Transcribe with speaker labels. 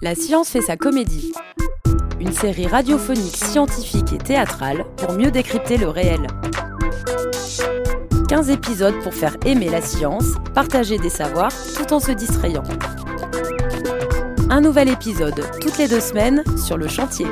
Speaker 1: La science fait sa comédie. Une série radiophonique, scientifique et théâtrale pour mieux décrypter le réel. 15 épisodes pour faire aimer la science, partager des savoirs tout en se distrayant. Un nouvel épisode toutes les deux semaines sur le chantier.